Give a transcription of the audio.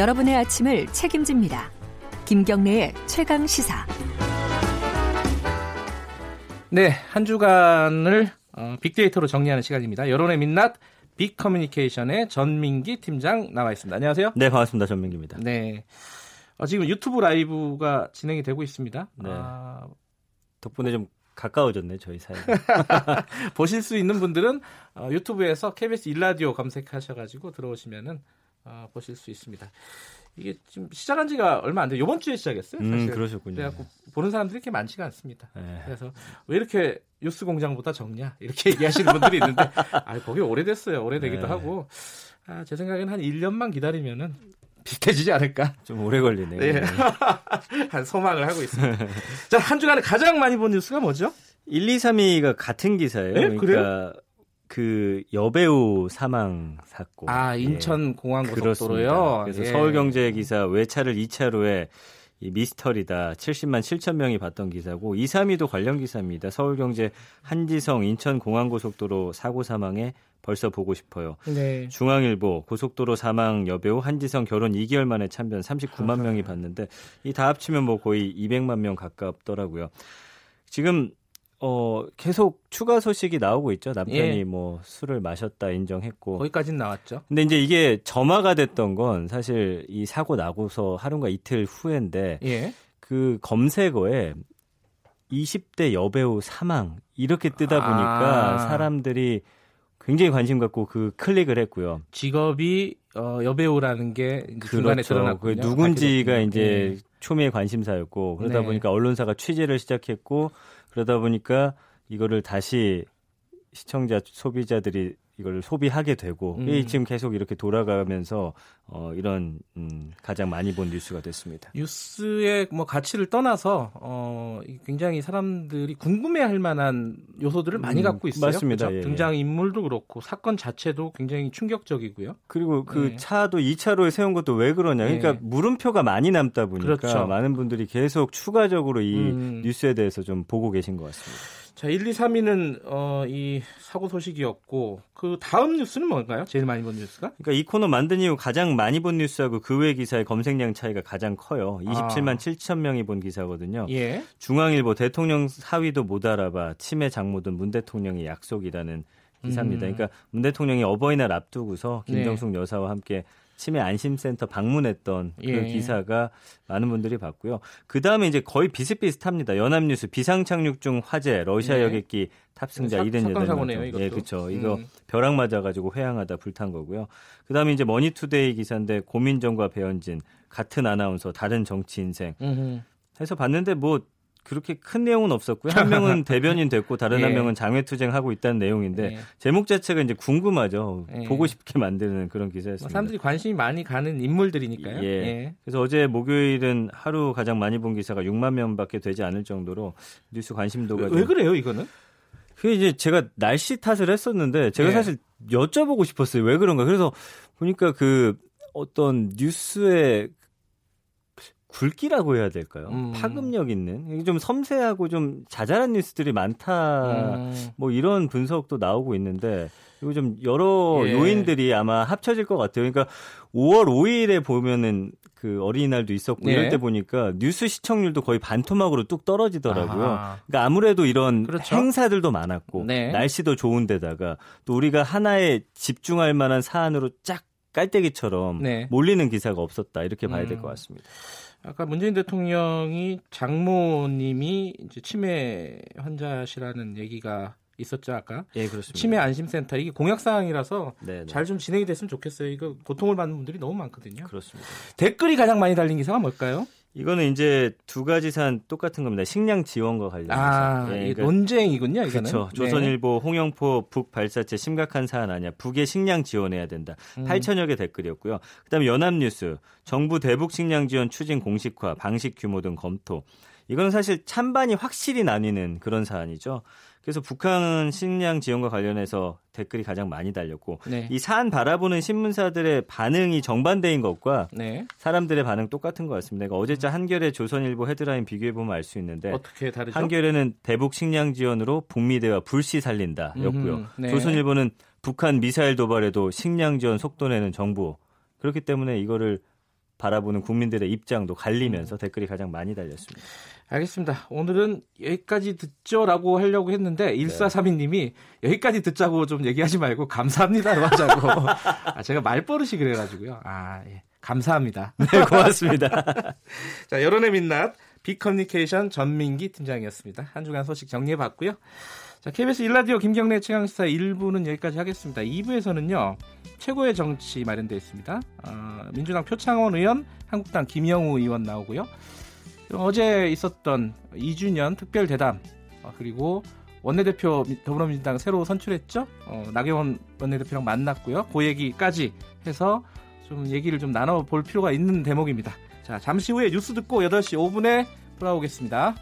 여러분의 아침을 책임집니다. 김경래의 최강 시사. 네, 한 주간을 어, 빅데이터로 정리하는 시간입니다. 여론의 민낯 빅 커뮤니케이션의 전민기 팀장 나와 있습니다. 안녕하세요. 네, 반갑습니다. 전민기입니다. 네. 어, 지금 유튜브 라이브가 진행이 되고 있습니다. 네. 아, 덕분에 좀 가까워졌네 저희 사이. 보실 수 있는 분들은 어, 유튜브에서 KBS 일라디오 검색하셔가지고 들어오시면은 어, 보실 수 있습니다. 이게 지금 시작한 지가 얼마 안 돼요. 이번 주에 시작했어요. 음, 사실. 그러셨군요. 그래갖고 보는 사람들이 이렇게 많지가 않습니다. 네. 그래서 왜 이렇게 뉴스 공장보다 적냐 이렇게 얘기하시는 분들이 있는데 아 거기 오래됐어요. 오래되기도 네. 하고 아, 제 생각에는 한 1년만 기다리면은 비슷해지지 않을까 좀 오래 걸리네요. 네. 한 소망을 하고 있습니다. 자 한 주간에 가장 많이 본 뉴스가 뭐죠? 1, 2, 3위가 같은 기사예요. 네? 그러니까 그 여배우 사망 사건. 아 예. 인천 공항 그렇습니다. 고속도로요. 그래서 예. 서울경제 기사 외차를 2차로에 이 미스터리다 70만 7천 명이 봤던 기사고 2, 3위도 관련 기사입니다. 서울경제 한지성 인천 공항 고속도로 사고 사망에 벌써 보고 싶어요. 네. 중앙일보 고속도로 사망 여배우 한지성 결혼 2개월 만에 참변 39만 명이 봤는데 이 다 합치면 뭐 거의 200만 명 가깝더라고요. 지금 어 계속 추가 소식이 나오고 있죠. 남편이 예. 뭐 술을 마셨다 인정했고. 거기까지는 나왔죠. 근데 이제 이게 점화가 됐던 건 사실 이 사고 나고서 하루가 이틀 후인데 예. 그 검색어에 20대 여배우 사망 이렇게 뜨다 보니까 아. 사람들이 굉장히 관심 갖고 그 클릭을 했고요. 직업이 어, 여배우라는 게 중간에 그렇죠. 드러났군요. 그 누군지가 밝혀졌군요. 이제 예. 초미의 관심사였고 그러다 네. 보니까 언론사가 취재를 시작했고 그러다 보니까 이거를 다시 시청자 소비자들이 이걸 소비하게 되고 음. 지금 계속 이렇게 돌아가면서 어 이런 음 가장 많이 본 뉴스가 됐습니다. 뉴스의 뭐 가치를 떠나서 어이 굉장히 사람들이 궁금해할 만한 요소들을 많이 음, 갖고 있어요. 맞습니다. 예, 예. 등장 인물도 그렇고 사건 자체도 굉장히 충격적이고요. 그리고 그 네. 차도 2차로에 세운 것도 왜 그러냐. 그러니까 네. 물음표가 많이 남다 보니까 그렇죠. 많은 분들이 계속 추가적으로 이 음. 뉴스에 대해서 좀 보고 계신 것 같습니다. 자, 1, 2, 3위는 어, 이 사고 소식이었고 그 다음 뉴스는 뭔가요? 제일 많이 본 뉴스가? 그러니까 이 코너 만든 이후 가장 많이 본 뉴스하고 그 외 기사의 검색량 차이가 가장 커요. 27만 아. 7천 명이 본 기사거든요. 예. 중앙일보 대통령 사위도 못 알아봐 치매 장모든 문 대통령의 약속이라는 기사입니다. 음. 그러니까 문 대통령이 어버이날 앞두고서 네. 김정숙 여사와 함께 치매 안심센터 방문했던 그 예. 기사가 많은 분들이 봤고요. 그 다음에 이제 거의 비슷비슷합니다. 연합뉴스 비상착륙 중 화재 러시아 네. 여객기 탑승자 사- 78명. 사건 사고네요, 이것도. 예, 그렇죠. 이거 음. 벼락 맞아가지고 회항하다 불탄 거고요. 그 다음에 이제 머니투데이 기사인데 고민정과 배현진 같은 아나운서 다른 정치 인생 음흠. 해서 봤는데 뭐 그렇게 큰 내용은 없었고요. 한 명은 대변인 됐고 다른 한 예. 명은 장외투쟁하고 있다는 내용인데 예. 제목 자체가 이제 궁금하죠. 예. 보고 싶게 만드는 그런 뭐 기사였습니다. 사람들이 관심이 많이 가는 인물들이니까요. 예. 예. 그래서 어제 목요일은 하루 가장 많이 본 기사가 6만 명밖에 되지 않을 정도로 뉴스 관심도가 왜, 좀- 왜 그래요, 이거는? 그게 이제 제가 날씨 탓을 했었는데 제가 예. 사실 여쭤보고 싶었어요. 왜 그런가? 그래서 보니까 그 어떤 뉴스의 굵기라고 해야 될까요? 음. 파급력 있는 이게 좀 섬세하고 좀 자잘한 뉴스들이 많다. 음. 뭐 이런 분석도 나오고 있는데 이거 좀 여러 예. 요인들이 아마 합쳐질 것 같아요. 그러니까 5월 5일에 보면은 그 어린이날도 있었고 네. 이럴 때 보니까 뉴스 시청률도 거의 반토막으로 뚝 떨어지더라고요. 아하. 그러니까 아무래도 이런 그렇죠. 행사들도 많았고 네. 날씨도 좋은데다가 또 우리가 하나에 집중할 만한 사안으로 쫙 깔때기처럼 네. 몰리는 기사가 없었다 이렇게 봐야 될 음. 것 같습니다. 아까 문재인 대통령이 장모님이 이제 치매 환자시라는 얘기가 있었죠 아까 예, 그렇습니다. 치매 안심센터 이게 공약 사항이라서 네, 네. 잘좀 진행이 됐으면 좋겠어요. 이거 고통을 받는 분들이 너무 많거든요. 그렇습니다. 댓글이 가장 많이 달린 기사가 뭘까요? 이거는 이제 두 가지 사안 똑같은 겁니다. 식량 지원과 관련해서. 아, 예, 이게 그러니까 논쟁이군요. 이거는. 그렇죠. 네. 조선일보 홍영포 북 발사체 심각한 사안 아니야. 북에 식량 지원해야 된다. 음. 8천여 개 댓글이었고요. 그다음에 연합뉴스 정부 대북 식량 지원 추진 공식화, 방식 규모 등 검토. 이거는 사실 찬반이 확실히 나뉘는 그런 사안이죠. 그래서 북한 식량 지원과 관련해서 댓글이 가장 많이 달렸고 네. 이 사안 바라보는 신문사들의 반응이 정반대인 것과 네. 사람들의 반응 똑같은 것 같습니다. 그러니까 어제자 한겨레 조선일보 헤드라인 비교해 보면 알 수 있는데 어떻게 다르죠? 한겨레는 대북 식량 지원으로 북미대와 불씨 살린다였고요. 음흠, 네. 조선일보는 북한 미사일 도발에도 식량 지원 속도 내는 정부. 그렇기 때문에 이거를 바라보는 국민들의 입장도 갈리면서 댓글이 가장 많이 달렸습니다. 알겠습니다. 오늘은 여기까지 듣죠라고 하려고 했는데 1432님이 여기까지 듣자고 좀 얘기하지 말고 감사합니다로 하자고. 아, 제가 말버릇이 그래가지고요. 아 예. 감사합니다. 네, 고맙습니다. 자, 여론의 민낯 빅커뮤니케이션 전민기 팀장이었습니다. 한 주간 소식 정리해봤고요. 자, KBS 일라디오 김경래 최강시사 1부는 여기까지 하겠습니다. 2부에서는요, 최고의 정치 마련되어 있습니다. 어, 민주당 표창원 의원, 한국당 김영우 의원 나오고요. 어제 있었던 2주년 특별 대담, 어, 그리고 원내대표 더불어민주당 새로 선출했죠? 어, 나경원 원내대표랑 만났고요. 그 얘기까지 해서 좀 얘기를 좀 나눠볼 필요가 있는 대목입니다. 자, 잠시 후에 뉴스 듣고 8시 5분에 돌아오겠습니다.